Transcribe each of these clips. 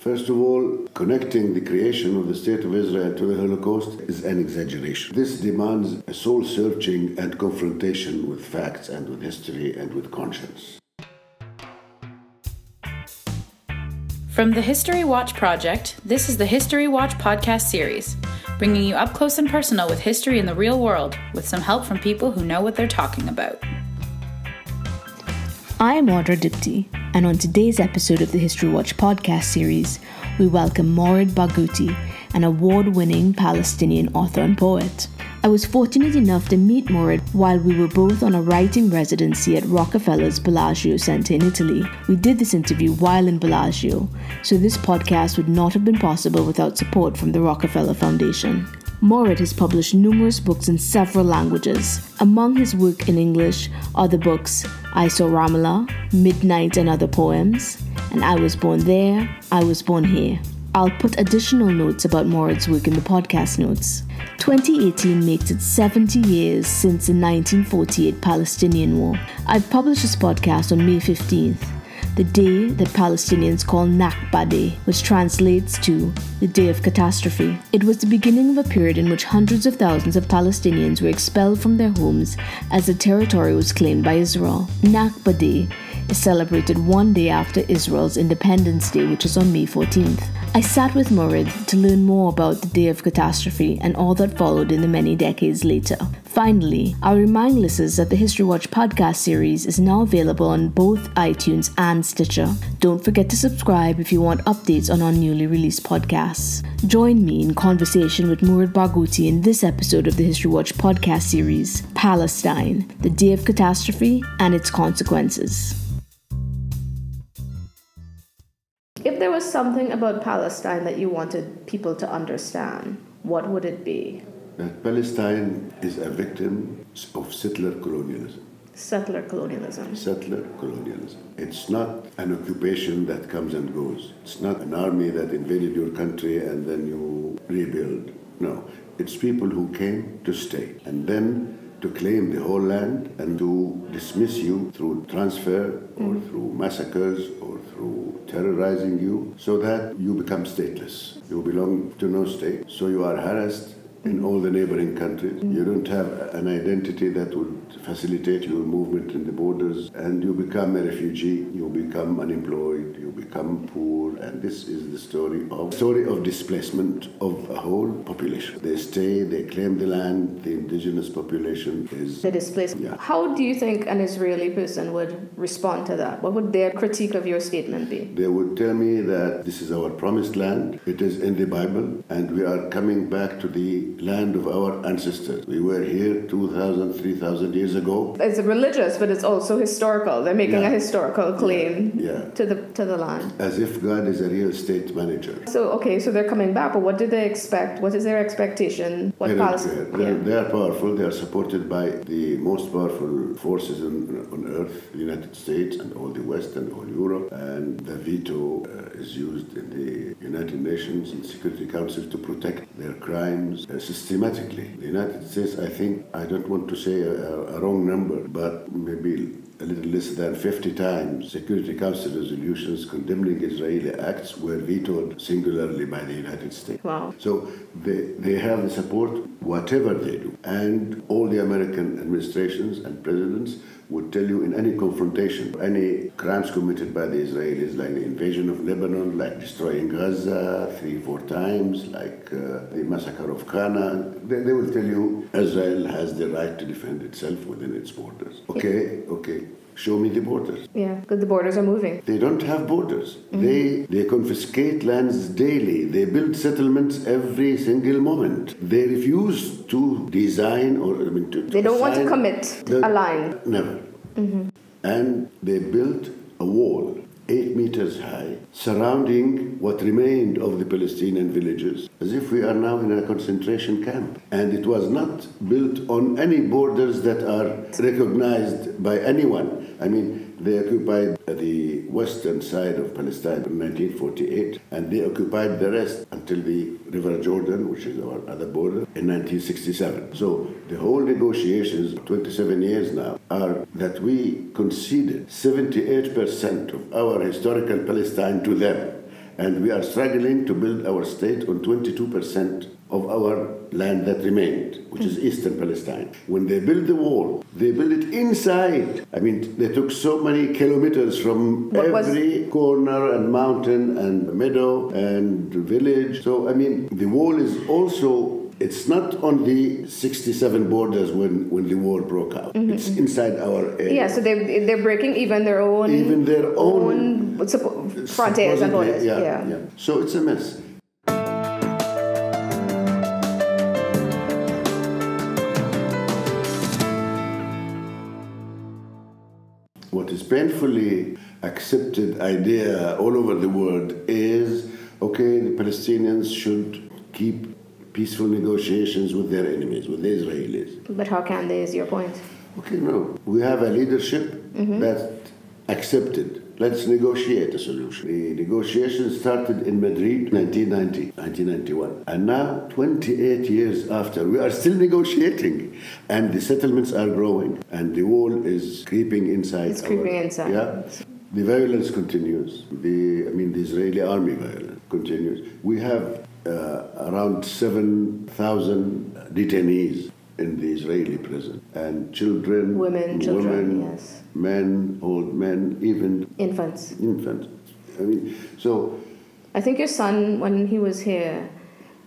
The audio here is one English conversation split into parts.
First of all, connecting the creation of the State of Israel to the Holocaust is an exaggeration. This demands a soul searching and confrontation with facts and with history and with conscience. From the History Watch Project, this is the History Watch podcast series, bringing you up close and personal with history in the real world, with some help from people who know what they're talking about. I'm Audra Dipti, and on today's episode of the History Watch podcast series, we welcome Mourid Barghouti, an award winning Palestinian author and poet. I was fortunate enough to meet Mourid while we were both on a writing residency at Rockefeller's Bellagio Center in Italy. We did this interview while in Bellagio, so this podcast would not have been possible without support from the Rockefeller Foundation. Mourid has published numerous books in several languages. Among his work in English are the books I Saw Ramallah, Midnight and Other Poems, and I Was Born There, I Was Born Here. I'll put additional notes about Mourid's work in the podcast notes. 2018 makes it 70 years since the 1948 Palestinian War. I've published this podcast on May 15th the day that Palestinians call Nakba Day, which translates to the Day of Catastrophe. It was the beginning of a period in which hundreds of thousands of Palestinians were expelled from their homes as the territory was claimed by Israel. Nakba Day is celebrated one day after Israel's Independence Day, which is on May 14th. I sat with Mourid to learn more about the day of catastrophe and all that followed in the many decades later. Finally, I remind listeners that the History Watch podcast series is now available on both iTunes and Stitcher. Don't forget to subscribe if you want updates on our newly released podcasts. Join me in conversation with Mourid Barghouti in this episode of the History Watch podcast series Palestine, the Day of Catastrophe and its Consequences. There was something about Palestine that you wanted people to understand, what would it be? That Palestine is a victim of settler colonialism. Settler colonialism. Settler colonialism. It's not an occupation that comes and goes. It's not an army that invaded your country and then you rebuild. No, it's people who came to stay and then to claim the whole land and to dismiss you through transfer or mm. through massacres or through terrorizing you so that you become stateless. You belong to no state, so you are harassed in all the neighboring countries. You don't have an identity that would facilitate your movement in the borders, and you become a refugee, you become unemployed, you become poor, and this is the story of story of displacement of a whole population. They stay, they claim the land, the indigenous population is the displaced. Yeah. How do you think an Israeli person would respond to that? What would their critique of your statement be? They would tell me that this is our promised land, it is in the Bible, and we are coming back to the land of our ancestors. We were here 2,000, 3,000 years ago. It's religious, but it's also historical. They're making Yeah. a historical claim Yeah. to the to the land. As if God is a real estate manager. So okay, so they're coming back, but what do they expect? What is their expectation? What They don't Palestine? care. They're, they are powerful. They are supported by the most powerful forces on, on earth, the United States and all the West and all Europe. And the veto uh, is used in the United Nations and Security Council to protect their crimes uh, systematically. The United States, I think, I don't want to say a, a wrong number, but maybe a little less than 50 times Security Council resolutions condemning Israeli acts were vetoed singularly by the United States. Wow. So they, they have the support whatever they do. And all the American administrations and presidents would tell you in any confrontation, any crimes committed by the Israelis, like the invasion of Lebanon, like destroying Gaza three, four times, like uh, the massacre of Kana, they, they will tell you Israel has the right to defend itself within its borders. Okay, okay. Show me the borders. Yeah, because the borders are moving. They don't have borders. Mm-hmm. They they confiscate lands daily. They build settlements every single moment. They refuse to design or I mean to. They don't want to commit to The- a line. Never. Mm-hmm. And they built a wall eight meters high surrounding what remained of the Palestinian villages as if we are now in a concentration camp. And it was not built on any borders that are recognized by anyone. I mean, they occupied the western side of Palestine in 1948 and they occupied the rest until the River Jordan, which is our other border, in 1967. So the whole negotiations, 27 years now, are that we conceded 78% of our historical Palestine to them. And we are struggling to build our state on 22% of our land that remained, which is eastern Palestine. When they built the wall, they built it inside. I mean, they took so many kilometers from What was- every corner and mountain and meadow and village. So, I mean, the wall is also. It's not on the 67 borders when, when the war broke out. Mm-hmm, it's mm-hmm. inside our area. Yeah, so they they're breaking even their own Even their own- suppo- frontiers and borders. Yeah, yeah. yeah. So it's a mess. What is painfully accepted idea all over the world is okay, the Palestinians should keep peaceful negotiations with their enemies, with the Israelis. But how can they? Is your point? Okay, no. We have a leadership mm-hmm. that accepted. Let's negotiate a solution. The negotiations started in Madrid 1990, 1991. And now, 28 years after, we are still negotiating. And the settlements are growing. And the wall is creeping inside. It's creeping inside. Yeah. The violence continues. The, I mean, the Israeli army violence continues. We have Uh, around 7,000 detainees in the Israeli prison, and children, Women, children, women, yes. men, old men, even Infants. infants. I mean, so I think your son, when he was here,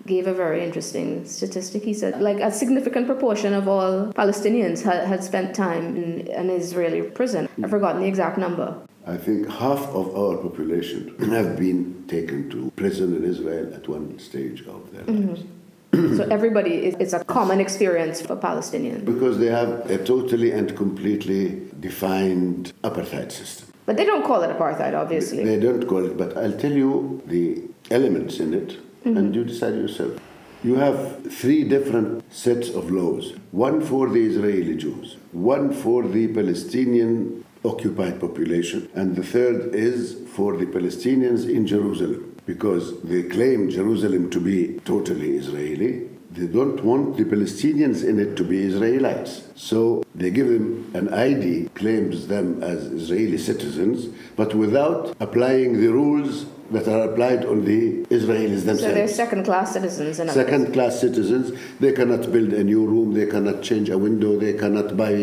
gave a very interesting statistic. He said, like, a significant proportion of all Palestinians had, had spent time in an Israeli prison. I've forgotten the exact number. I think half of our population have been taken to prison in Israel at one stage of their mm-hmm. lives. so everybody, is, it's a common experience for Palestinians. Because they have a totally and completely defined apartheid system. But they don't call it apartheid, obviously. They don't call it, but I'll tell you the elements in it, and mm-hmm. you decide yourself. You have three different sets of laws one for the Israeli Jews, one for the Palestinian occupied population, and the third is for the Palestinians in Jerusalem. Because they claim Jerusalem to be totally Israeli, they don't want the Palestinians in it to be Israelites. So they give them an ID, claims them as Israeli citizens, but without applying the rules that are applied on the Israelis themselves. So they're second class citizens. In Second class citizens, they cannot build a new room, they cannot change a window, they cannot buy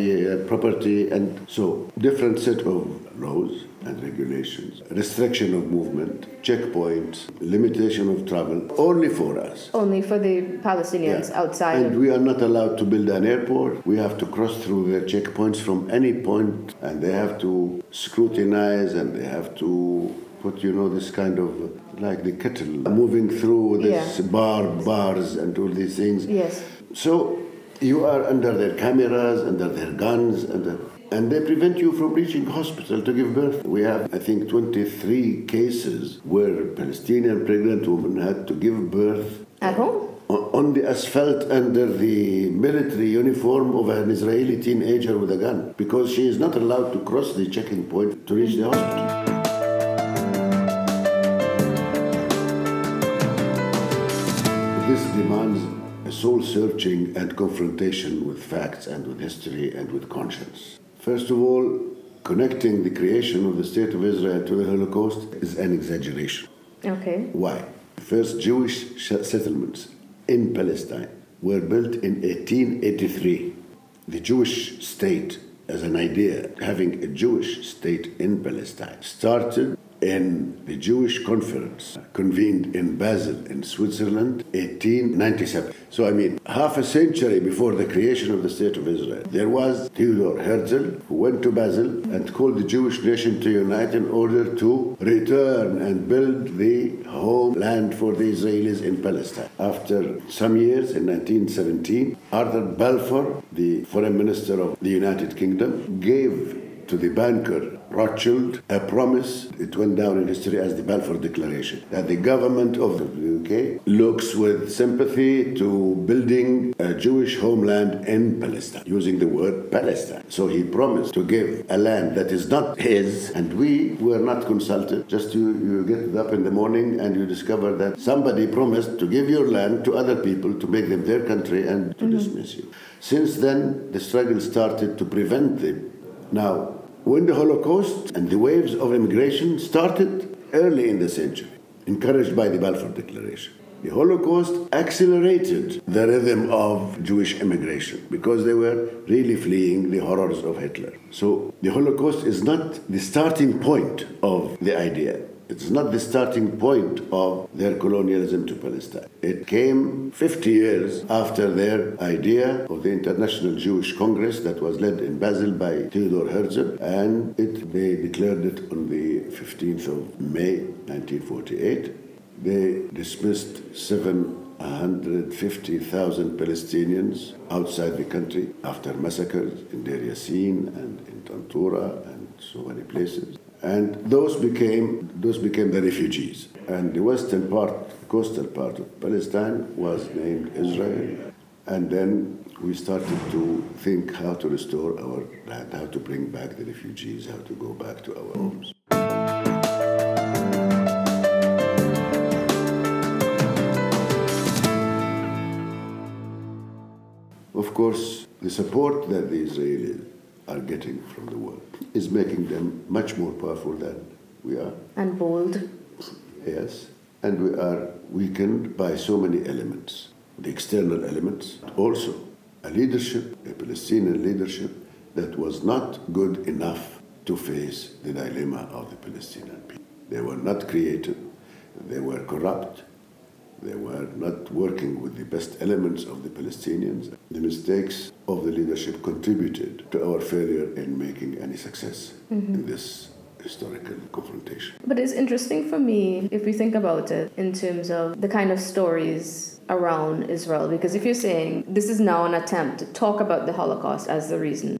property, and so different set of laws and regulations, restriction of movement, checkpoints, limitation of travel, only for us. Only for the Palestinians Yeah. outside. And we are not allowed to build an airport. We have to cross through their checkpoints from any point, and they have to scrutinize and they have to put, you know, this kind of like the kettle moving through this Yeah. bar bars and all these things. Yes. So you are under their cameras, under their guns, under, and they prevent you from reaching hospital to give birth. We have, I think, 23 cases where Palestinian pregnant women had to give birth At home? on on the asphalt under the military uniform of an Israeli teenager with a gun because she is not allowed to cross the checking point to reach the hospital. Demands a soul searching and confrontation with facts and with history and with conscience. First of all, connecting the creation of the State of Israel to the Holocaust is an exaggeration. Okay. Why? The first Jewish settlements in Palestine were built in 1883. The Jewish state, as an idea, having a Jewish state in Palestine, started in the Jewish conference convened in Basel in Switzerland 1897. So I mean half a century before the creation of the state of Israel there was Theodor Herzl who went to Basel and called the Jewish nation to unite in order to return and build the homeland for the Israelis in Palestine. After some years in 1917 Arthur Balfour the foreign minister of the United Kingdom gave to the banker Rothschild a promise, it went down in history as the Balfour Declaration, that the government of the UK looks with sympathy to building a Jewish homeland in Palestine, using the word Palestine. So he promised to give a land that is not his, and we were not consulted. Just you, you get up in the morning and you discover that somebody promised to give your land to other people to make them their country and to mm-hmm. dismiss you. Since then, the struggle started to prevent them. Now, when the Holocaust and the waves of immigration started early in the century, encouraged by the Balfour Declaration. The Holocaust accelerated the rhythm of Jewish immigration because they were really fleeing the horrors of Hitler. So the Holocaust is not the starting point of the idea. It's not the starting point of their colonialism to Palestine. It came 50 years after their idea of the International Jewish Congress that was led in Basel by Theodor Herzl, and it, they declared it on the 15th of May 1948. They dismissed 750,000 Palestinians outside the country after massacres in Deir Yassin and in Tantura and so many places and those became those became the refugees. And the western part, coastal part of Palestine, was named Israel. And then we started to think how to restore our land, how to bring back the refugees, how to go back to our homes. Of course, the support that the Israelis are getting from the world is making them much more powerful than we are. And bold. Yes. And we are weakened by so many elements. The external elements, but also a leadership, a Palestinian leadership that was not good enough to face the dilemma of the Palestinian people. They were not creative, they were corrupt, they were not working with the best elements of the Palestinians. The mistakes of the leadership contributed to our failure in making any success mm-hmm. in this historical confrontation. But it's interesting for me if we think about it in terms of the kind of stories around Israel, because if you're saying this is now an attempt to talk about the Holocaust as the reason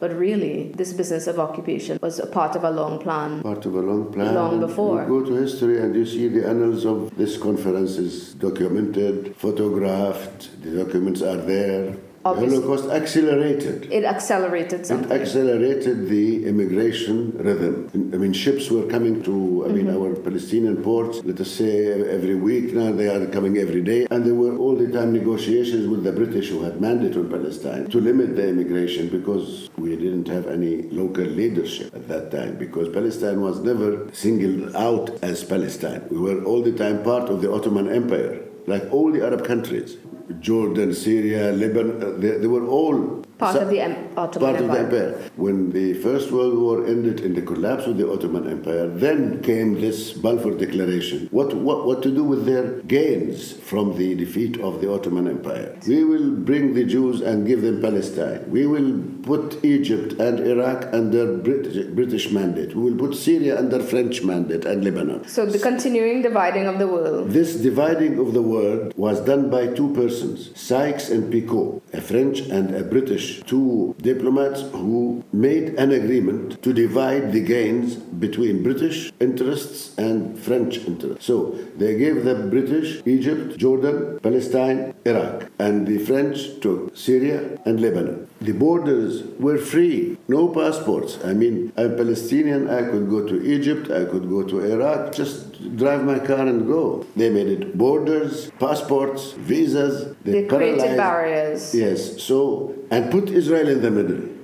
but really, this business of occupation was a part of a long plan. Part of a long plan. Long before. You go to history and you see the annals of this conference is documented, photographed, the documents are there. Obviously. The Holocaust accelerated. It accelerated something. It accelerated the immigration rhythm. I mean, ships were coming to, I mean, mm-hmm. our Palestinian ports, let us say every week. Now they are coming every day. And there were all the time negotiations with the British who had mandate on Palestine to limit the immigration because we didn't have any local leadership at that time because Palestine was never singled out as Palestine. We were all the time part of the Ottoman Empire, like all the Arab countries. Jordan, Syria, Lebanon, uh, they, they were all part of the Ottoman part Empire. of the empire. When the First World War ended in the collapse of the Ottoman Empire, then came this Balfour Declaration. What, what, what to do with their gains from the defeat of the Ottoman Empire? We will bring the Jews and give them Palestine. We will put Egypt and Iraq under British, British mandate. We will put Syria under French mandate and Lebanon. So the continuing dividing of the world. This dividing of the world was done by two persons, Sykes and Picot, a French and a British two diplomats who made an agreement to divide the gains between British interests and French interests. So they gave the British Egypt, Jordan, Palestine, Iraq, and the French took Syria and Lebanon. The borders were free, no passports. I mean, I'm Palestinian, I could go to Egypt, I could go to Iraq, just drive my car and go. They made it borders, passports, visas. They, they created barriers. Yes, so, and put Israel in the middle.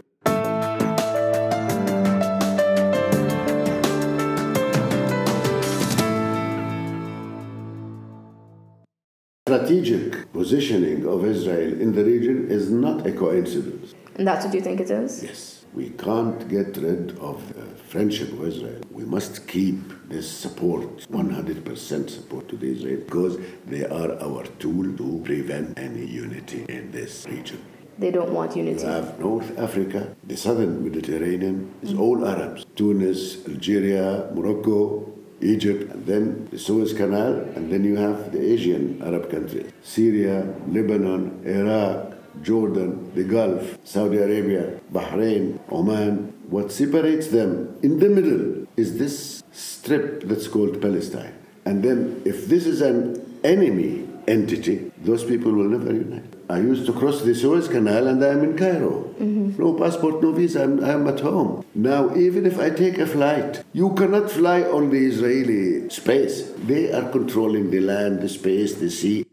strategic positioning of Israel in the region is not a coincidence. And that's what you think it is? Yes. We can't get rid of the friendship of Israel. We must keep this support, 100% support to the Israel, because they are our tool to prevent any unity in this region. They don't want unity. You have North Africa, the southern Mediterranean is mm-hmm. all Arabs. Tunis, Algeria, Morocco, Egypt, and then the Suez Canal, and then you have the Asian Arab countries Syria, Lebanon, Iraq, Jordan, the Gulf, Saudi Arabia, Bahrain, Oman. What separates them in the middle is this strip that's called Palestine. And then, if this is an enemy entity, those people will never unite. I used to cross the Suez Canal and I'm in Cairo. Mm-hmm. No passport, no visa, I'm, I'm at home. Now, even if I take a flight, you cannot fly on the Israeli space. They are controlling the land, the space, the sea.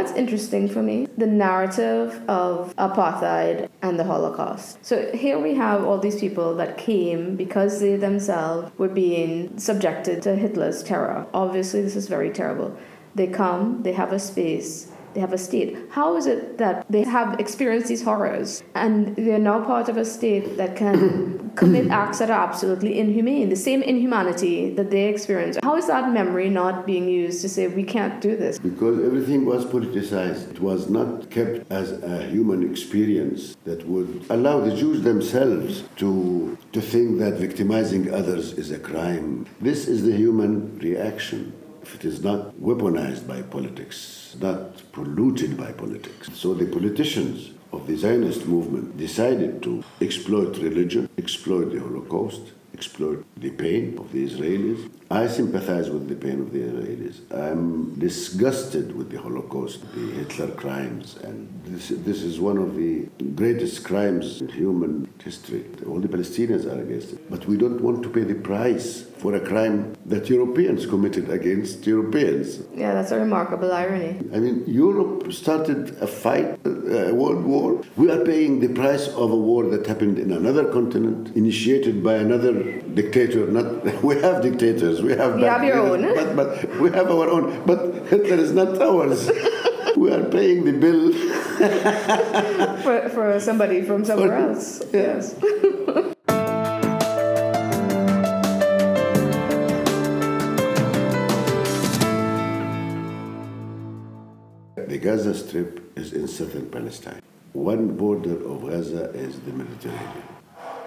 What's interesting for me? The narrative of apartheid and the Holocaust. So here we have all these people that came because they themselves were being subjected to Hitler's terror. Obviously, this is very terrible. They come, they have a space, they have a state. How is it that they have experienced these horrors and they're now part of a state that can commit acts that are absolutely inhumane, the same inhumanity that they experienced? How is that memory not being used to say we can't do this? Because everything was politicized. It was not kept as a human experience that would allow the Jews themselves to, to think that victimizing others is a crime. This is the human reaction it is not weaponized by politics, not polluted by politics. So the politicians of the Zionist movement decided to exploit religion, exploit the Holocaust, exploit the pain of the Israelis. I sympathize with the pain of the Israelis. I'm disgusted with the Holocaust, the Hitler crimes, and this, this is one of the greatest crimes in human history. All the Palestinians are against it. But we don't want to pay the price for a crime that Europeans committed against Europeans. Yeah, that's a remarkable irony. I mean, Europe started a fight, uh, a world war. We are paying the price of a war that happened in another continent, initiated by another dictator. Not we have dictators. We have. You have your own. But, but we have our own. But Hitler is not ours. we are paying the bill for, for somebody from somewhere else. Yes. Gaza Strip is in southern Palestine. One border of Gaza is the Mediterranean.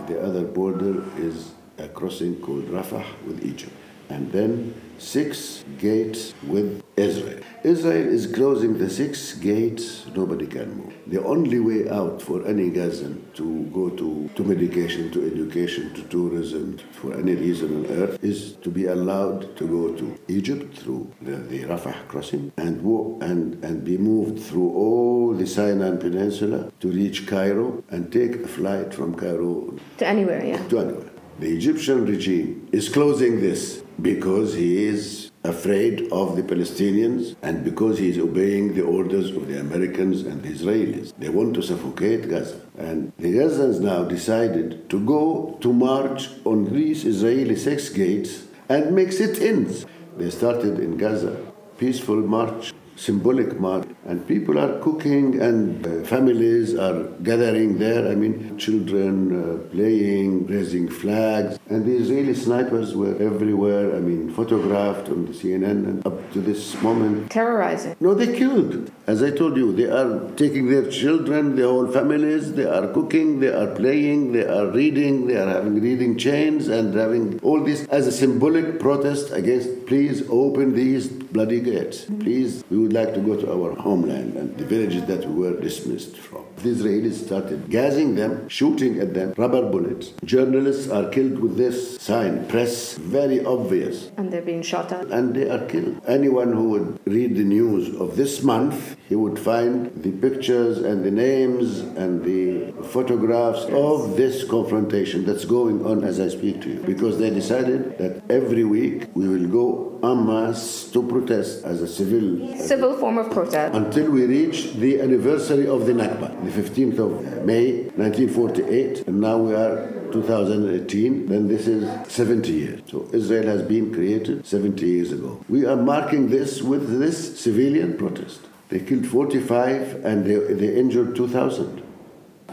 The other border is a crossing called Rafah with Egypt. And then six gates with Israel. Israel is closing the six gates, nobody can move. The only way out for any Gazan to go to, to medication, to education, to tourism, for any reason on earth, is to be allowed to go to Egypt through the, the Rafah crossing and, and, and be moved through all the Sinai Peninsula to reach Cairo and take a flight from Cairo To anywhere, yeah. to anywhere. The Egyptian regime is closing this because he is afraid of the Palestinians and because he is obeying the orders of the Americans and the Israelis. They want to suffocate Gaza. And the Gazans now decided to go to march on these Israeli six gates and make sit-ins. They started in Gaza, peaceful march, symbolic march, and people are cooking and uh, families are gathering there. I mean, children uh, playing, raising flags, and the Israeli snipers were everywhere. I mean, photographed on the CNN, and up to this moment, Terrorizing. no, they killed. As I told you, they are taking their children, their whole families, they are cooking, they are playing, they are reading, they are having reading chains and having all this as a symbolic protest against please open these bloody gates. Please, we would like to go to our homeland and the villages that we were dismissed from. The Israelis started gassing them, shooting at them, rubber bullets. Journalists are killed with this sign, press, very obvious And they're being shot at. and they are killed. Anyone who would read the news of this month, he would find the pictures and the names and the photographs of this confrontation that's going on as I speak to you. Because they decided that every week we will go en masse to protest as a civil uh, Civil form of protest. until we reach the anniversary of the Nakba, the 15th of May 1948, and now we are 2018, then this is 70 years. So Israel has been created 70 years ago. We are marking this with this civilian protest. They killed 45 and they, they injured 2,000.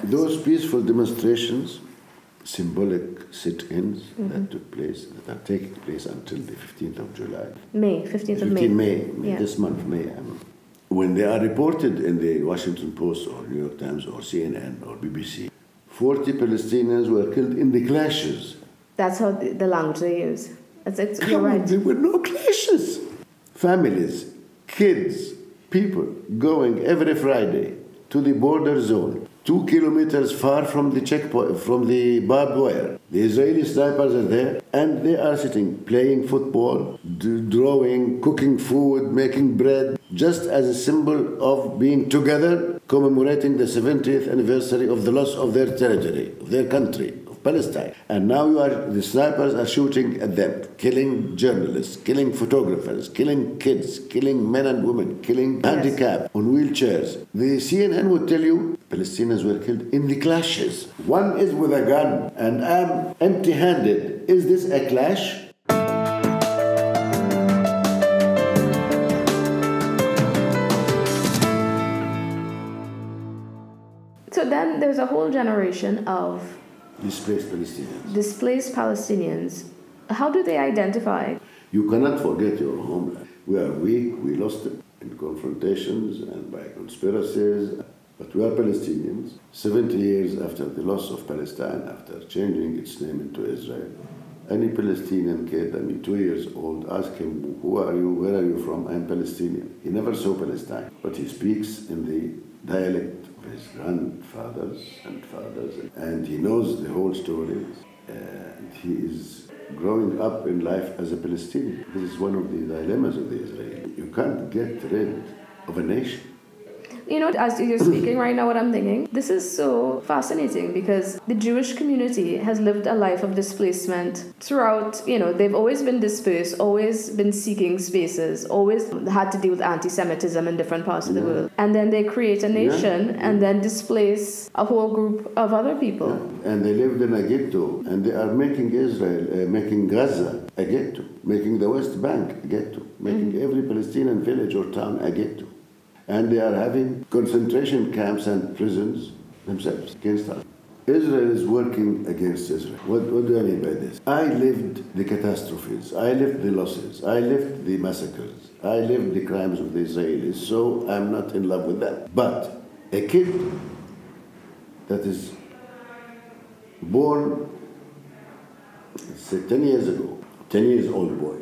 Those peaceful demonstrations, symbolic sit-ins that took place, that are taking place until the 15th of July, May, 15th of May. May, May, Yeah. this month, May. um, When they are reported in the Washington Post or New York Times or CNN or BBC, 40 Palestinians were killed in the clashes. That's how the, the language they use. It's, it's, you're Come on, there were no clashes. Families, kids, people going every Friday to the border zone, two kilometers far from the checkpoint, from the barbed wire. The Israeli snipers are there, and they are sitting, playing football, d- drawing, cooking food, making bread, just as a symbol of being together, commemorating the 70th anniversary of the loss of their territory, of their country, Palestine. And now you are, the snipers are shooting at them, killing journalists, killing photographers, killing kids, killing men and women, killing handicapped on wheelchairs. The CNN would tell you Palestinians were killed in the clashes. One is with a gun and I'm empty handed. Is this a clash? So then there's a whole generation of Displaced Palestinians. displaced Palestinians. How do they identify? You cannot forget your homeland. We are weak, we lost it in confrontations and by conspiracies, but we are Palestinians. 70 years after the loss of Palestine, after changing its name into Israel, any Palestinian kid, I mean, two years old, ask him, Who are you? Where are you from? I'm Palestinian. He never saw Palestine, but he speaks in the dialect his grandfathers and fathers, and he knows the whole story. And he is growing up in life as a Palestinian. This is one of the dilemmas of the Israeli. You can't get rid of a nation. You know, as you're speaking right now, what I'm thinking, this is so fascinating because the Jewish community has lived a life of displacement throughout, you know, they've always been dispersed, always been seeking spaces, always had to deal with anti Semitism in different parts of the world. And then they create a nation and then displace a whole group of other people. And they lived in a ghetto, and they are making Israel, uh, making Gaza a ghetto, making the West Bank a ghetto, making every Palestinian village or town a ghetto. And they are having concentration camps and prisons themselves against us. Israel is working against Israel. What, what do I mean by this? I lived the catastrophes, I lived the losses, I lived the massacres, I lived the crimes of the Israelis, so I'm not in love with that. But a kid that is born, say, 10 years ago, 10 years old boy,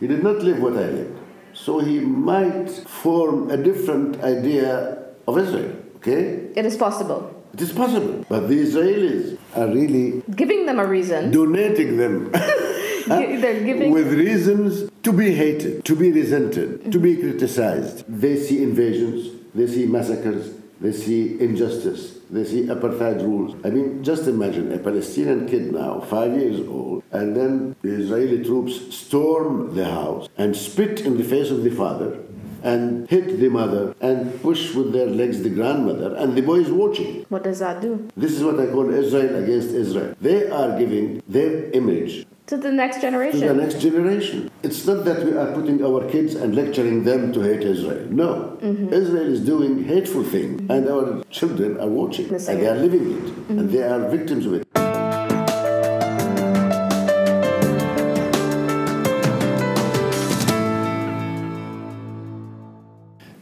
he did not live what I lived. So he might form a different idea of Israel, okay? It is possible. It is possible. But the Israelis are really Giving them a reason. donating them They're giving. with reasons to be hated, to be resented, to be criticized. They see invasions, they see massacres, they see injustice, they see apartheid rules. I mean, just imagine a Palestinian kid now, five years old, and then the Israeli troops storm the house and spit in the face of the father and hit the mother and push with their legs the grandmother, and the boy is watching. What does that do? This is what I call Israel against Israel. They are giving their image To the next generation. to the next generation. It's not that we are putting our kids and lecturing them to hate Israel. No. Mm-hmm. Israel is doing hateful things, mm-hmm. and our children are watching, The and they are living it, and mm-hmm. they are victims of it.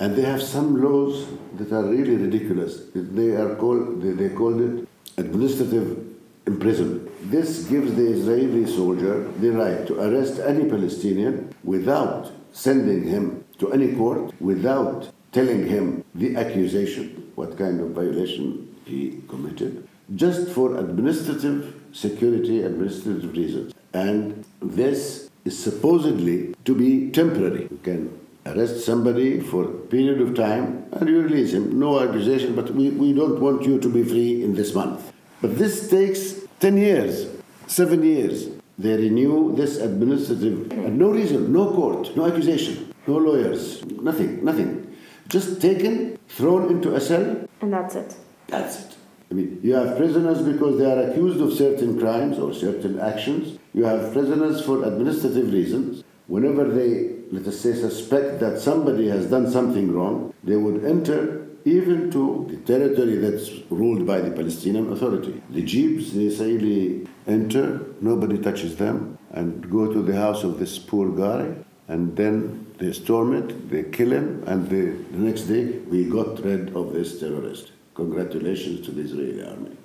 And they have some laws that are really ridiculous. They are called, they, they called it administrative imprisonment. This gives the Israeli soldier the right to arrest any Palestinian without sending him to any court, without telling him the accusation, what kind of violation he committed, just for administrative security, administrative reasons. And this is supposedly to be temporary. You can arrest somebody for a period of time and you release him. No accusation, but we, we don't want you to be free in this month. But this takes 10 years, 7 years. They renew this administrative, and no reason, no court, no accusation, no lawyers, nothing, nothing. Just taken, thrown into a cell, And that's it. that's it. I mean, you have prisoners because they are accused of certain crimes or certain actions. You have prisoners for administrative reasons. Whenever they, let us say, suspect that somebody has done something wrong, they would enter even to the territory that's ruled by the Palestinian Authority. The jeeps, the Israeli enter, nobody touches them, and go to the house of this poor guy, and then they storm it, they kill him, and the, next day we got rid of this terrorist. Congratulations to the Israeli army.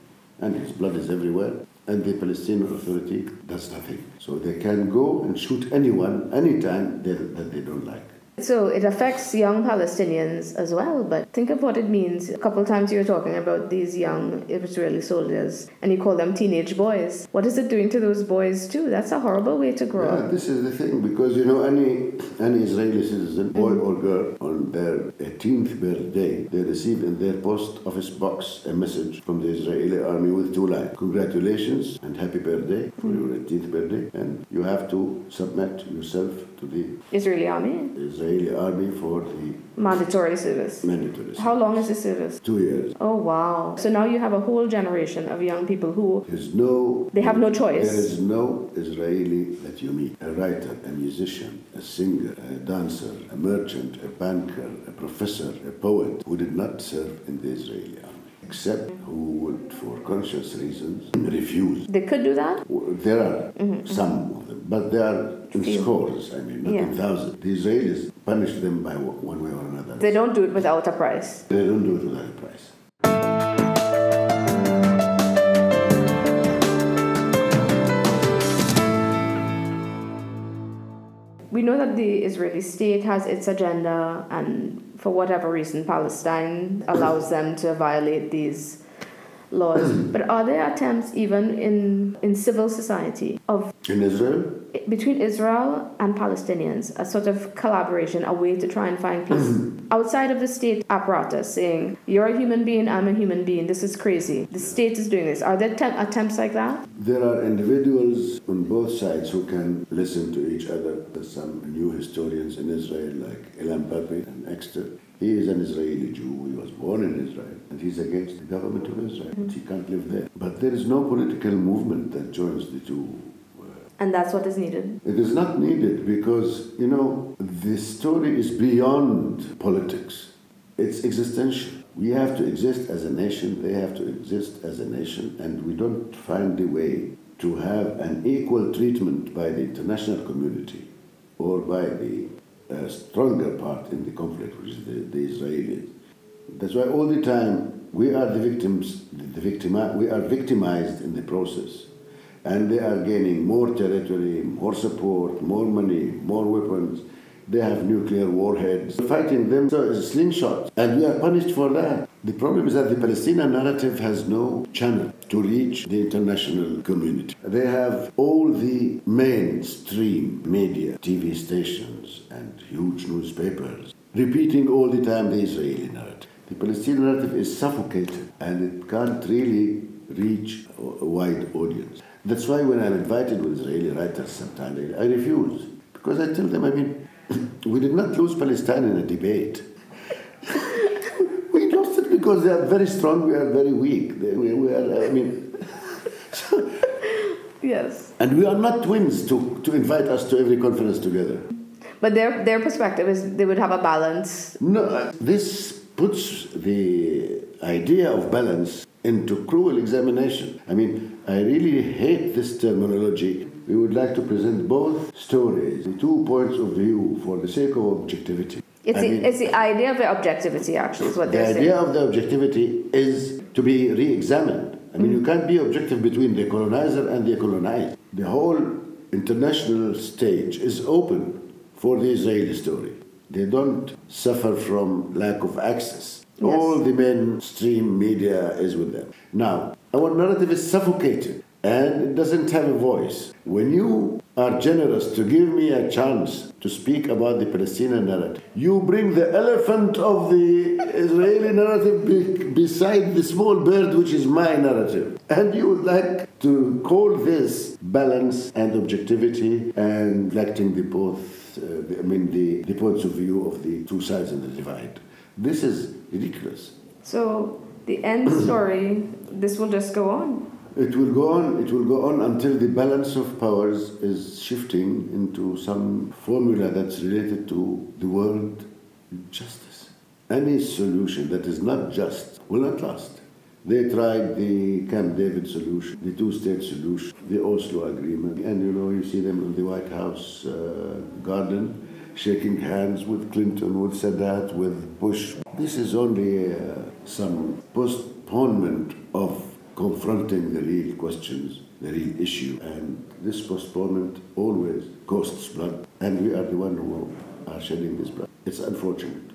And his blood is everywhere, and the Palestinian Authority does nothing. So they can go and shoot anyone, anytime they, that they don't like. So it affects young Palestinians as well, but think of what it means. A couple of times you were talking about these young Israeli soldiers and you call them teenage boys. What is it doing to those boys too? That's a horrible way to grow Yeah, up. this is the thing because you know any any Israeli citizen, mm. boy or girl, on their 18th birthday, they receive in their post office box a message from the Israeli army with two lines: "Congratulations and happy birthday for mm. your 18th birthday," and you have to submit yourself to the Israeli army, Israeli army for the mandatory service. mandatory. How long is the service? Two years. Oh wow. So now you have a whole generation of young people who There's no. They have no choice. There is no Israeli that you meet. A writer, a musician, a singer, a dancer, a merchant, a banker, a professor, a poet who did not serve in the Israeli army, except who would, for conscious reasons, refuse. they could do that? There are mm-hmm. some of them, but they are in scores, I mean, not in thousands. The Israelis punish them by one way or another. They don't do it without a price. They don't do it without a price. We know that the Israeli state has its agenda, and for whatever reason, Palestine allows them to violate these laws. but are there attempts, even in, in civil society, of In Israel, between Israel and Palestinians, a sort of collaboration, a way to try and find peace outside of the state apparatus, saying, You're a human being, I'm a human being, this is crazy. The state is doing this. Are there attempt- attempts like that? There are individuals on both sides who can listen to each other. There's some new historians in Israel, like Ilan Pappé and Exter. He is an Israeli Jew. He was born in Israel, and he's against the government of Israel. But he can't live there. But there is no political movement that joins the two. uh, And that's what is needed. It is not needed because, you know, the story is beyond politics. It's existential. We have to exist as a nation, they have to exist as a nation, and we don't find a way to have an equal treatment by the international community or by the uh, stronger part in the conflict, which is the, the Israelis. That's why all the time we are the victims, the victimi- we are victimized in the process. And they are gaining more territory, more support, more money, more weapons. They have nuclear warheads. Fighting them so is a slingshot, and we are punished for that. The problem is that the Palestinian narrative has no channel to reach the international community. They have all the mainstream media, TV stations, and huge newspapers repeating all the time the Israeli narrative. The Palestinian narrative is suffocated and it can't really reach a wide audience. That's why when I'm invited with Israeli writers sometimes, I refuse. Because I tell them, I mean, we did not lose Palestine in a debate. We lost it because they are very strong, we are very weak. They- We, we are, I mean, Yes. and we are not twins to, to invite us to every conference together. But their, their perspective is they would have a balance. No, uh, this puts the idea of balance into cruel examination. I mean, I really hate this terminology. We would like to present both stories, the two points of view, for the sake of objectivity. It's, the, mean, it's the idea of the objectivity, actually, is what the they're idea saying. of the objectivity is to be re examined. I mean, you can't be objective between the colonizer and the colonized. The whole international stage is open for the Israeli story. They don't suffer from lack of access. Yes. All the mainstream media is with them. Now, our narrative is suffocated and it doesn't have a voice. When you are generous to give me a chance to speak about the Palestinian narrative, you bring the elephant of the Israeli narrative be- beside the small bird, which is my narrative. And you would like to call this balance and objectivity and reflecting the both, uh, I mean, the, the points of view of the two sides of the divide. This is ridiculous. So the end story, this will just go on. It will go on. It will go on until the balance of powers is shifting into some formula that's related to the world justice. Any solution that is not just will not last. They tried the Camp David solution, the two-state solution, the Oslo agreement, and you know you see them in the White House uh, garden, shaking hands with Clinton, with Sadat, with Bush. This is only uh, some postponement of confronting the real questions, the real issue. And this postponement always costs blood, and we are the one who are shedding this blood. It's unfortunate.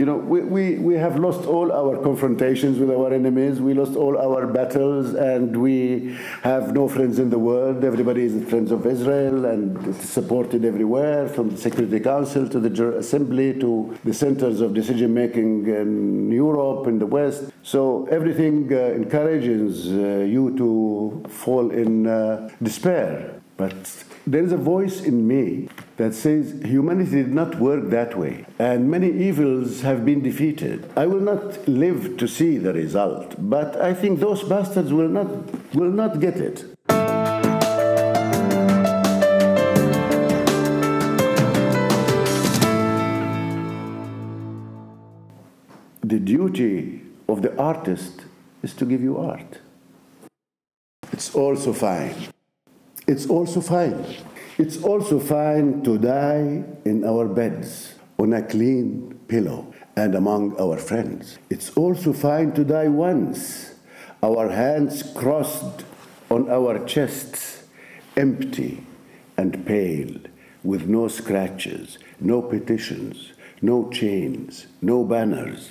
You know, we, we, we have lost all our confrontations with our enemies. We lost all our battles, and we have no friends in the world. Everybody is friends of Israel and supported everywhere, from the Security Council to the Assembly to the centers of decision making in Europe, and the West. So everything uh, encourages uh, you to fall in uh, despair. But there is a voice in me that says humanity did not work that way, and many evils have been defeated. I will not live to see the result, but I think those bastards will not, will not get it. The duty of the artist is to give you art. It's also fine. It's also fine it's also fine to die in our beds on a clean pillow and among our friends. It's also fine to die once, our hands crossed on our chests, empty and pale, with no scratches, no petitions, no chains, no banners.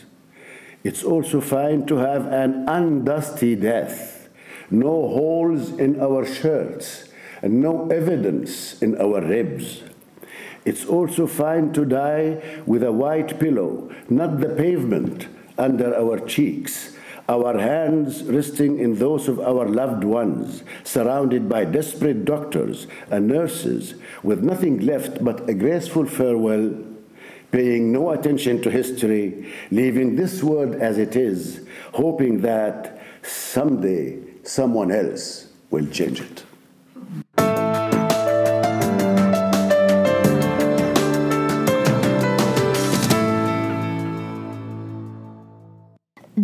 It's also fine to have an undusty death, no holes in our shirts and no evidence in our ribs. It's also fine to die with a white pillow, not the pavement, under our cheeks, our hands resting in those of our loved ones, surrounded by desperate doctors and nurses, with nothing left but a graceful farewell, paying no attention to history, leaving this world as it is, hoping that someday someone else will change it.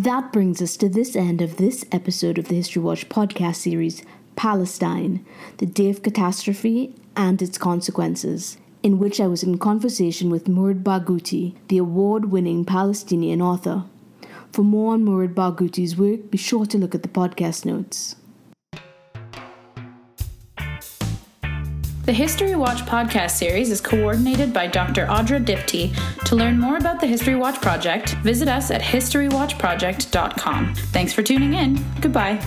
That brings us to this end of this episode of the History Watch podcast series, Palestine, the Day of Catastrophe and Its Consequences, in which I was in conversation with Mourid Barghouti, the award winning Palestinian author. For more on Mourid Barghouti's work, be sure to look at the podcast notes. The History Watch podcast series is coordinated by Dr. Audra Diptee. To learn more about the History Watch project, visit us at historywatchproject.com. Thanks for tuning in. Goodbye.